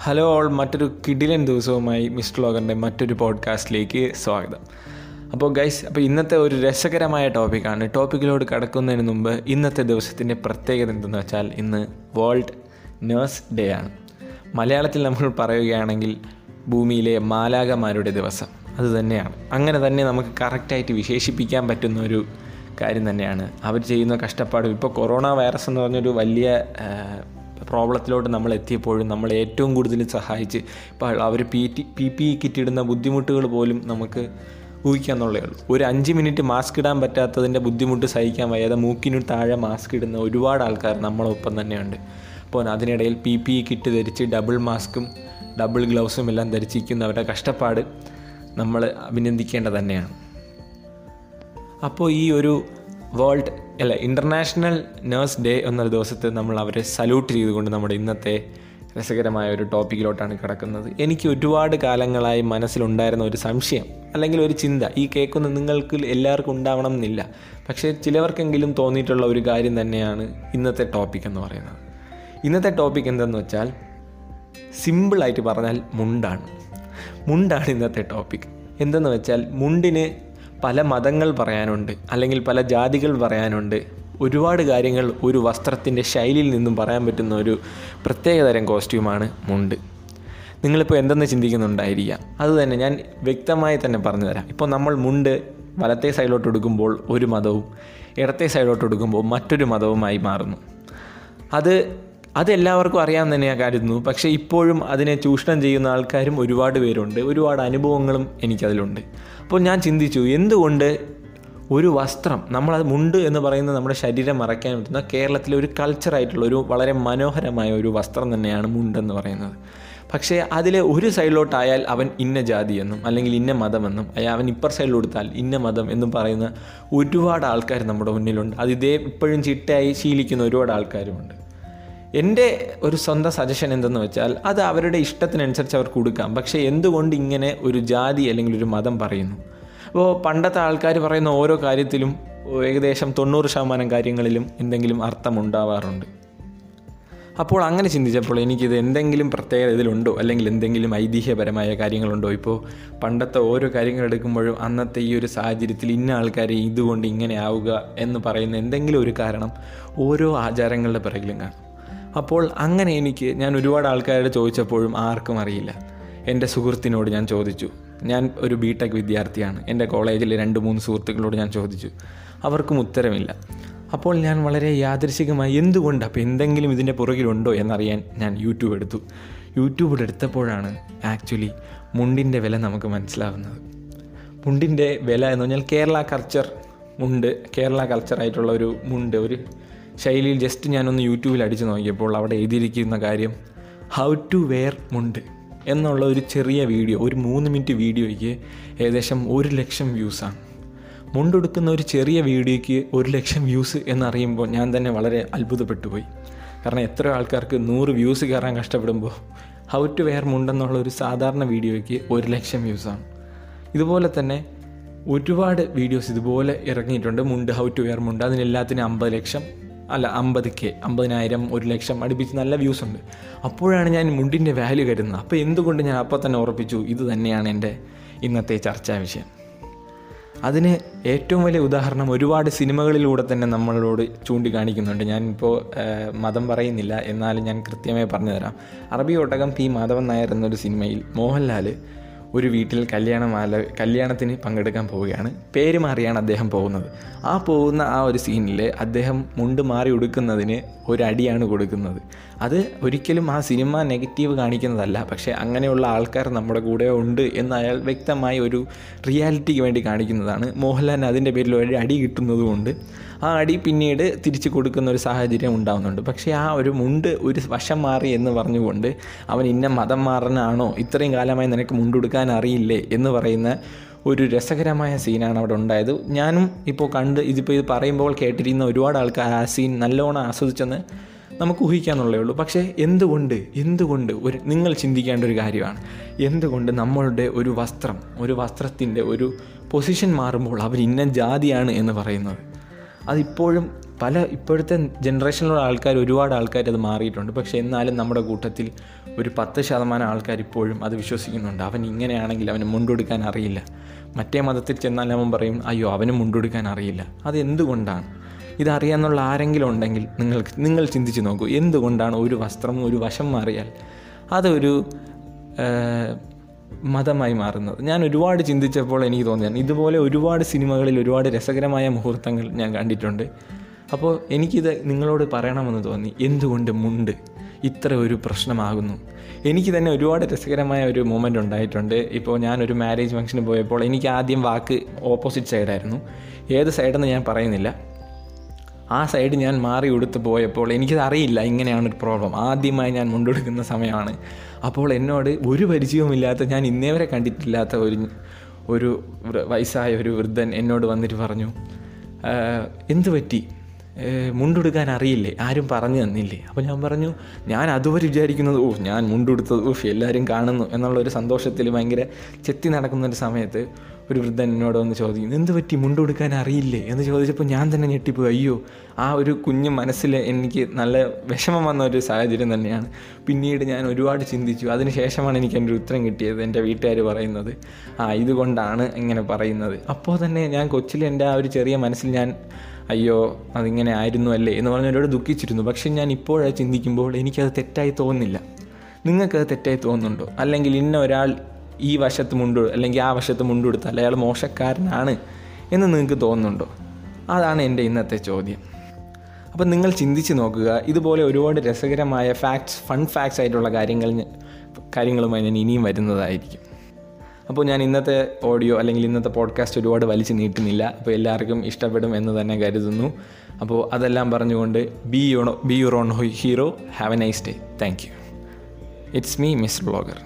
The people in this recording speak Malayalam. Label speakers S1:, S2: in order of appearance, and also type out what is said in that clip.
S1: ഹലോ ഓൾ മറ്റൊരു കിഡിലൻ ദിവസവുമായി മിസ്റ്റർ ലോകന്റെ മറ്റൊരു പോഡ്കാസ്റ്റിലേക്ക് സ്വാഗതം. അപ്പോൾ ഗൈസ് അപ്പോൾ ഇന്നത്തെ ഒരു രസകരമായ ടോപ്പിക്കാണ് ടോപ്പിക്കിലോട് കടക്കുന്നതിന് മുമ്പ് ഇന്നത്തെ ദിവസത്തിന്റെ പ്രത്യേകത എന്തെന്ന് വെച്ചാൽ ഇന്ന് വേൾഡ് നേഴ്സ് ഡേ ആണ്. മലയാളത്തിൽ നമ്മൾ പറയുകയാണെങ്കിൽ ഭൂമിയിലെ മാലാകമാരുടെ ദിവസം. അത് തന്നെയാണ്. അങ്ങനെ തന്നെ നമുക്ക് കറക്റ്റായിട്ട് വിശേഷിപ്പിക്കാൻ പറ്റുന്ന ഒരു കാര്യം തന്നെയാണ്. അവർ ചെയ്യുന്ന കഷ്ടപ്പാടും. ഇപ്പോൾ കൊറോണ വൈറസ് എന്ന് പറഞ്ഞൊരു വലിയ പ്രോബ്ലത്തിലോട്ട് നമ്മൾ എത്തിയപ്പോഴും നമ്മളെ ഏറ്റവും കൂടുതൽ സഹായിച്ച് ഇപ്പോൾ അവർ P T P P kit ഇടുന്ന ബുദ്ധിമുട്ടുകൾ പോലും നമുക്ക് ഊഹിക്കാന്നുള്ളേ ഉള്ളൂ. ഒരു അഞ്ച് മിനിറ്റ് മാസ്ക് ഇടാൻ പറ്റാത്തതിന്റെ ബുദ്ധിമുട്ട് സഹിക്കാൻ വയ്യാതെ മൂക്കിന് താഴെ മാസ്ക് ഇടുന്ന ഒരുപാട് ആൾക്കാർ നമ്മളൊപ്പം തന്നെയുണ്ട്. അപ്പോൾ അതിനിടയിൽ പി പി കിറ്റ് ധരിച്ച് ഡബിൾ മാസ്കും ഡബിൾ ഗ്ലൗസും എല്ലാം ധരിച്ചിരിക്കുന്നവരുടെ കഷ്ടപ്പാട് നമ്മൾ അഭിനന്ദിക്കേണ്ട തന്നെയാണ്. അപ്പോൾ ഈ ഒരു വേൾഡ് അല്ല ഇന്റർനാഷണൽ നേഴ്സ് ഡേ എന്നൊരു ദിവസത്തെ നമ്മൾ അവരെ സല്യൂട്ട് ചെയ്തുകൊണ്ട് നമ്മുടെ ഇന്നത്തെ രസകരമായ ഒരു ടോപ്പിക്കിലോട്ടാണ് കിടക്കുന്നത്. എനിക്ക് ഒരുപാട് കാലങ്ങളായി മനസ്സിലുണ്ടായിരുന്ന ഒരു സംശയം അല്ലെങ്കിൽ ഒരു ചിന്ത ഈ കേൾക്കുന്ന നിങ്ങൾക്ക് എല്ലാവർക്കും ഉണ്ടാവണം എന്നില്ല. പക്ഷേ ചിലവർക്കെങ്കിലും തോന്നിയിട്ടുള്ള ഒരു കാര്യം തന്നെയാണ് ഇന്നത്തെ ടോപ്പിക് എന്ന് പറയുന്നത്. ഇന്നത്തെ ടോപ്പിക് എന്തെന്ന് വെച്ചാൽ സിമ്പിളായിട്ട് പറഞ്ഞാൽ മുണ്ടാണ്. മുണ്ടാണ് ഇന്നത്തെ ടോപ്പിക് എന്തെന്ന് വെച്ചാൽ മുണ്ടിന് പല മതങ്ങൾ പറയാനുണ്ട് അല്ലെങ്കിൽ പല ജാതികൾ പറയാനുണ്ട്. ഒരുപാട് കാര്യങ്ങൾ ഒരു വസ്ത്രത്തിന്റെ ശൈലിയിൽ നിന്നും പറയാൻ പറ്റുന്ന ഒരു പ്രത്യേകതരം കോസ്റ്റ്യൂമാണ് മുണ്ട്. നിങ്ങളിപ്പോൾ എന്തെന്ന് ചിന്തിക്കുന്നുണ്ടായിരിക്കാം. അത് തന്നെ ഞാൻ വ്യക്തമായി തന്നെ പറഞ്ഞു തരാം ഇപ്പോൾ നമ്മൾ മുണ്ട് വലത്തെ സൈഡിലോട്ട് എടുക്കുമ്പോൾ ഒരു മതവും ഇടത്തെ സൈഡിലോട്ട് എടുക്കുമ്പോൾ മറ്റൊരു മതവുമായി മാറുന്നു. അത് അതെല്ലാവർക്കും അറിയാൻ തന്നെയാണ് കരുതുന്നു. പക്ഷേ ഇപ്പോഴും അതിനെ ചൂഷണം ചെയ്യുന്ന ആൾക്കാരും ഒരുപാട് പേരുണ്ട്. ഒരുപാട് അനുഭവങ്ങളും എനിക്കതിലുണ്ട്. അപ്പോൾ ഞാൻ ചിന്തിച്ചു എന്തുകൊണ്ട് ഒരു വസ്ത്രം നമ്മളത് മുണ്ട് എന്ന് പറയുന്നത് നമ്മുടെ ശരീരം മറയ്ക്കാൻ പറ്റുന്ന കേരളത്തിലെ ഒരു കൾച്ചറായിട്ടുള്ള ഒരു വളരെ മനോഹരമായ ഒരു വസ്ത്രം തന്നെയാണ് മുണ്ടെന്ന് പറയുന്നത്. പക്ഷേ അതിലെ ഒരു സൈഡിലോട്ടായാൽ അവൻ ഇന്ന ജാതി എന്നും അല്ലെങ്കിൽ ഇന്ന മതമെന്നും അയാൾ അവൻ ഇപ്പർ സൈഡിലെടുത്താൽ ഇന്ന മതം എന്നും പറയുന്ന ഒരുപാട് ആൾക്കാർ നമ്മുടെ മുന്നിലുണ്ട്. അത് ഇതേ ഇപ്പോഴും ചിട്ടയായി ശീലിക്കുന്ന ഒരുപാട് ആൾക്കാരുമുണ്ട്. എന്റെ ഒരു സ്വന്തം സജഷൻ എന്തെന്ന് വെച്ചാൽ അത് അവരുടെ ഇഷ്ടത്തിനനുസരിച്ച് അവർക്ക് കൊടുക്കാം. പക്ഷേ എന്തുകൊണ്ട് ഇങ്ങനെ ഒരു ജാതി അല്ലെങ്കിൽ ഒരു മതം പറയുന്നു? അപ്പോൾ പണ്ടത്തെ ആൾക്കാർ പറയുന്ന ഓരോ കാര്യത്തിലും ഏകദേശം തൊണ്ണൂറ് ശതമാനം കാര്യങ്ങളിലും എന്തെങ്കിലും അർത്ഥമുണ്ടാവാറുണ്ട്. അപ്പോൾ അങ്ങനെ ചിന്തിച്ചപ്പോൾ എനിക്കിത് എന്തെങ്കിലും പ്രത്യേകത ഇതിലുണ്ടോ? അല്ലെങ്കിൽ എന്തെങ്കിലും ഐതിഹ്യപരമായ കാര്യങ്ങളുണ്ടോ? ഇപ്പോൾ പണ്ടത്തെ ഓരോ കാര്യങ്ങൾ എടുക്കുമ്പോഴും അന്നത്തെ ഈ ഒരു സാഹചര്യത്തിൽ ഇന്ന ആൾക്കാരെ ഇതുകൊണ്ട് ഇങ്ങനെ ആവുക എന്ന് പറയുന്ന എന്തെങ്കിലും ഒരു കാരണം ഓരോ ആചാരങ്ങളുടെ പിറകിലും കാണും. അപ്പോൾ അങ്ങനെ എനിക്ക് ഞാൻ ഒരുപാട് ആൾക്കാരോട് ചോദിച്ചപ്പോഴും ആർക്കും അറിയില്ല. എന്റെ സുഹൃത്തിനോട് ഞാൻ ചോദിച്ചു. ഞാൻ ഒരു ബി ടെക് വിദ്യാർത്ഥിയാണ്. എന്റെ കോളേജിലെ രണ്ട് മൂന്ന് സുഹൃത്തുക്കളോട് ഞാൻ ചോദിച്ചു. അവർക്കും ഉത്തരമില്ല. അപ്പോൾ ഞാൻ വളരെ യാദൃശികമായി എന്തുകൊണ്ട് അപ്പോൾ എന്തെങ്കിലും ഇതിന്റെ പുറകിലുണ്ടോ എന്നറിയാൻ ഞാൻ യൂട്യൂബ് എടുത്തു. യൂട്യൂബ് എടുത്തപ്പോഴാണ് ആക്ച്വലി മുണ്ടിന്റെ വില നമുക്ക് മനസ്സിലാവുന്നത്. മുണ്ടിന്റെ വില എന്ന് പറഞ്ഞാൽ കേരള കൾച്ചർ മുണ്ട്. കേരള കൾച്ചറായിട്ടുള്ള ഒരു മുണ്ട് ഒരു ശൈലിയിൽ ജസ്റ്റ് ഞാനൊന്ന് യൂട്യൂബിൽ അടിച്ചു നോക്കിയപ്പോൾ അവിടെ എഴുതിയിരിക്കുന്ന കാര്യം ഹൗ ടു വെയർ മുണ്ട് എന്നുള്ള ഒരു ചെറിയ വീഡിയോ ഒരു മൂന്ന് മിനിറ്റ് വീഡിയോയ്ക്ക് ഏകദേശം ഒരു ലക്ഷം വ്യൂസാണ് മുണ്ടെടുക്കുന്ന ഒരു ചെറിയ വീഡിയോയ്ക്ക് ഒരു ലക്ഷം വ്യൂസ് എന്നറിയുമ്പോൾ ഞാൻ തന്നെ വളരെ അത്ഭുതപ്പെട്ടു പോയി കാരണം എത്ര ആൾക്കാർക്ക് നൂറ് വ്യൂസ് കയറാൻ കഷ്ടപ്പെടുമ്പോൾ ഹൗ ടു വെയർ മുണ്ടെന്നുള്ള ഒരു സാധാരണ വീഡിയോയ്ക്ക് ഒരു ലക്ഷം വ്യൂസാണ് ഇതുപോലെ തന്നെ ഒരുപാട് വീഡിയോസ് ഇതുപോലെ ഇറങ്ങിയിട്ടുണ്ട്. മുണ്ട് ഹൗ ടു വെയർ മുണ്ട് അതിനെല്ലാത്തിനും അമ്പത് ലക്ഷം അല്ല അമ്പത് കെ അമ്പതിനായിരം ഒരു ലക്ഷം അടുപ്പിച്ച് നല്ല വ്യൂസ് ഉണ്ട്. അപ്പോഴാണ് ഞാൻ മുണ്ടിന്റെ വാല്യൂ കരുതുന്നത്. അപ്പോൾ എന്തുകൊണ്ട് ഞാൻ അപ്പോൾ തന്നെ ഉറപ്പിച്ചു? ഇത് തന്നെയാണ് എന്റെ ഇന്നത്തെ ചർച്ചാ വിഷയം. അതിന് ഏറ്റവും വലിയ ഉദാഹരണം ഒരുപാട് സിനിമകളിലൂടെ തന്നെ നമ്മളോട് ചൂണ്ടിക്കാണിക്കുന്നുണ്ട്. ഞാനിപ്പോൾ മതം പറയുന്നില്ല. എന്നാലും ഞാൻ കൃത്യമായി പറഞ്ഞുതരാം. അറബി ഒട്ടകം പി. മാധവൻ നായർ എന്നൊരു സിനിമയിൽ മോഹൻലാൽ ഒരു വീട്ടിൽ കല്യാണമാല കല്യാണത്തിന് പങ്കെടുക്കാൻ പോവുകയാണ്. പേര് മാറിയാണ് അദ്ദേഹം പോകുന്നത്. ആ പോകുന്ന ആ ഒരു സീനിൽ അദ്ദേഹം മുണ്ട് മാറി ഉടുക്കുന്നതിന് ഒരടിയാണ് കൊടുക്കുന്നത്. അത് ഒരിക്കലും ആ സിനിമ നെഗറ്റീവ് കാണിക്കുന്നതല്ല. പക്ഷേ അങ്ങനെയുള്ള ആൾക്കാർ നമ്മുടെ കൂടെ ഉണ്ട് എന്ന് അയാൾ വ്യക്തമായി ഒരു റിയാലിറ്റിക്ക് വേണ്ടി കാണിക്കുന്നതാണ്. മോഹൻലാലിന് അതിന്റെ പേരിൽ ഒരു അടി കിട്ടുന്നതുകൊണ്ട് ആ അടി പിന്നീട് തിരിച്ചു കൊടുക്കുന്ന ഒരു സാഹചര്യം ഉണ്ടാകുന്നുണ്ട് പക്ഷേ ആ ഒരു മുണ്ട് ഒരു വശം മാറി എന്ന് പറഞ്ഞുകൊണ്ട് അവൻ ഇന്ന മതം മാറാനാണോ? ഇത്രയും കാലമായി നിനക്ക് മുണ്ടുടുക്കാൻ അറിയില്ലേ? എന്ന് പറയുന്ന ഒരു രസകരമായ സീനാണ് അവിടെ ഉണ്ടായത്. ഞാനും ഇപ്പോൾ കണ്ട് ഇതിപ്പോൾ ഇത് പറയുമ്പോൾ കേട്ടിരിക്കുന്ന ഒരുപാട് ആൾക്കാർ ആ സീൻ നല്ലോണം ആസ്വദിച്ചെന്ന് നമുക്ക് ഊഹിക്കാന്നുള്ളേ ഉള്ളൂ. പക്ഷേ എന്തുകൊണ്ട് എന്തുകൊണ്ട് ഒരു നിങ്ങൾ ചിന്തിക്കേണ്ട ഒരു കാര്യമാണ്. എന്തുകൊണ്ട് നമ്മളുടെ ഒരു വസ്ത്രം ഒരു വസ്ത്രത്തിന്റെ ഒരു പൊസിഷൻ മാറുമ്പോൾ അവർ ഇന്ന ജാതിയാണ് എന്ന് പറയുന്നത്? അതിപ്പോഴും പല ഇപ്പോഴത്തെ ജനറേഷനിലുള്ള ആൾക്കാർ ഒരുപാട് ആൾക്കാർ അത് മാറിയിട്ടുണ്ട്. പക്ഷേ എന്നാലും നമ്മുടെ കൂട്ടത്തിൽ ഒരു പത്ത് ശതമാനം ആൾക്കാർ ഇപ്പോഴും അത് വിശ്വസിക്കുന്നുണ്ട്. അവൻ ഇങ്ങനെയാണെങ്കിൽ അവന് മുണ്ടെടുക്കാൻ അറിയില്ല. മറ്റേ മതത്തിൽ ചെന്നാൽ അവൻ പറയും അയ്യോ അവന് മുണ്ടെടുക്കാൻ അറിയില്ല. അത് എന്തുകൊണ്ടാണ്? ഇതറിയാന്നുള്ള ആരെങ്കിലും ഉണ്ടെങ്കിൽ നിങ്ങൾക്ക് നിങ്ങൾ ചിന്തിച്ച് നോക്കൂ. എന്തുകൊണ്ടാണ് ഒരു വസ്ത്രം ഒരു വശം മാറിയാൽ? അതൊരു മതമായി മാറുന്നത്. ഞാൻ ഒരുപാട് ചിന്തിച്ചപ്പോൾ എനിക്ക് തോന്നിയാണ് ഇതുപോലെ ഒരുപാട് സിനിമകളിൽ ഒരുപാട് രസകരമായ മുഹൂർത്തങ്ങൾ ഞാൻ കണ്ടിട്ടുണ്ട്. അപ്പോൾ എനിക്കിത് നിങ്ങളോട് പറയണമെന്ന് തോന്നി. എന്തുകൊണ്ട് മുണ്ട്? ഇത്ര ഒരു പ്രശ്നമാകുന്നു. എനിക്ക് തന്നെ ഒരുപാട് രസകരമായ ഒരു മൂമെന്റ് ഉണ്ടായിട്ടുണ്ട്. ഇപ്പോൾ ഞാനൊരു മാരേജ് ഫംഗ്ഷന് പോയപ്പോൾ എനിക്ക് ആദ്യം വാക്ക് ഓപ്പോസിറ്റ് സൈഡായിരുന്നു ഏത് സൈഡെന്ന് ഞാൻ പറയുന്നില്ല. ആ സൈഡ് ഞാൻ മാറി ഉടുത്ത് പോയപ്പോൾ എനിക്കത് അറിയില്ല ഇങ്ങനെയാണ് ഒരു പ്രോബ്ലം. ആദ്യമായി ഞാൻ മുണ്ടെടുക്കുന്ന സമയമാണ്. അപ്പോൾ എന്നോട് ഒരു പരിചയവുമില്ലാത്ത ഞാൻ ഇന്നേ വരെ കണ്ടിട്ടില്ലാത്ത ഒരു ഒരു വയസ്സായ ഒരു വൃദ്ധൻ എന്നോട് വന്നിട്ട് പറഞ്ഞു എന്തു പറ്റി? മുണ്ടെടുക്കാൻ അറിയില്ലേ? ആരും പറഞ്ഞു തന്നില്ലേ? അപ്പോൾ ഞാൻ പറഞ്ഞു ഞാൻ അതുവരെ വിചാരിക്കുന്നത് ഓ ഞാൻ മുണ്ടെടുത്തത് ഓ എല്ലാവരും കാണുന്നു എന്നുള്ള ഒരു സന്തോഷത്തിൽ ഭയങ്കര ചെത്തി നടക്കുന്ന ഒരു സമയത്ത് ഒരു വൃദ്ധൻ എന്നോട് വന്ന് ചോദിക്കുന്നു എന്ത് പറ്റി? മുണ്ടെടുക്കാൻ അറിയില്ലേ? എന്ന് ചോദിച്ചപ്പോൾ ഞാൻ തന്നെ ഞെട്ടിപ്പോയി. അയ്യോ ആ ഒരു കുഞ്ഞു മനസ്സിൽ എനിക്ക് നല്ല വിഷമം വന്ന ഒരു സാഹചര്യം തന്നെയാണ്. പിന്നീട് ഞാൻ ഒരുപാട് ചിന്തിച്ചു. അതിനുശേഷമാണ് എനിക്ക് എന്റെ ഉത്തരം കിട്ടിയത്. എന്റെ വീട്ടുകാർ പറയുന്നത് ആ ഇതുകൊണ്ടാണ് ഇങ്ങനെ പറയുന്നത്. അപ്പോൾ തന്നെ ഞാൻ കൊച്ചിൽ എന്റെ ആ ഒരു ചെറിയ മനസ്സിൽ ഞാൻ അയ്യോ അതിങ്ങനെ ആയിരുന്നു അല്ലേ എന്ന് പറഞ്ഞ് ഒരുപാട് ദുഃഖിച്ചിരുന്നു. പക്ഷേ ഞാൻ ഇപ്പോഴേ ചിന്തിക്കുമ്പോൾ എനിക്കത് തെറ്റായി തോന്നുന്നില്ല. നിങ്ങൾക്കത് തെറ്റായി തോന്നുന്നുണ്ടോ? അല്ലെങ്കിൽ ഇന്ന ഒരാൾ ഈ വശത്ത് മുണ്ടു അല്ലെങ്കിൽ ആ വശത്ത് മുണ്ടെടുത്താൽ അയാൾ മോശക്കാരനാണ് എന്ന് നിങ്ങൾക്ക് തോന്നുന്നുണ്ടോ? അതാണ് എന്റെ ഇന്നത്തെ ചോദ്യം. അപ്പം നിങ്ങൾ ചിന്തിച്ച് നോക്കുക ഇതുപോലെ ഒരുപാട് രസകരമായ ഫാക്ട്സ് ഫൺ ഫാക്ട്സ് ആയിട്ടുള്ള കാര്യങ്ങൾ കാര്യങ്ങളുമായി ഞാൻ ഇനിയും വരുന്നതായിരിക്കും. അപ്പോൾ ഞാൻ ഇന്നത്തെ ഓഡിയോ അല്ലെങ്കിൽ ഇന്നത്തെ പോഡ്കാസ്റ്റ് ഒരുപാട് വലിച്ചു നീട്ടുന്നില്ല. അപ്പോൾ എല്ലാവർക്കും ഇഷ്ടപ്പെടും എന്ന് തന്നെ കരുതുന്നു. അപ്പോൾ അതെല്ലാം പറഞ്ഞുകൊണ്ട് be your own be your own hero have a nice day thank you it's me miss vlogger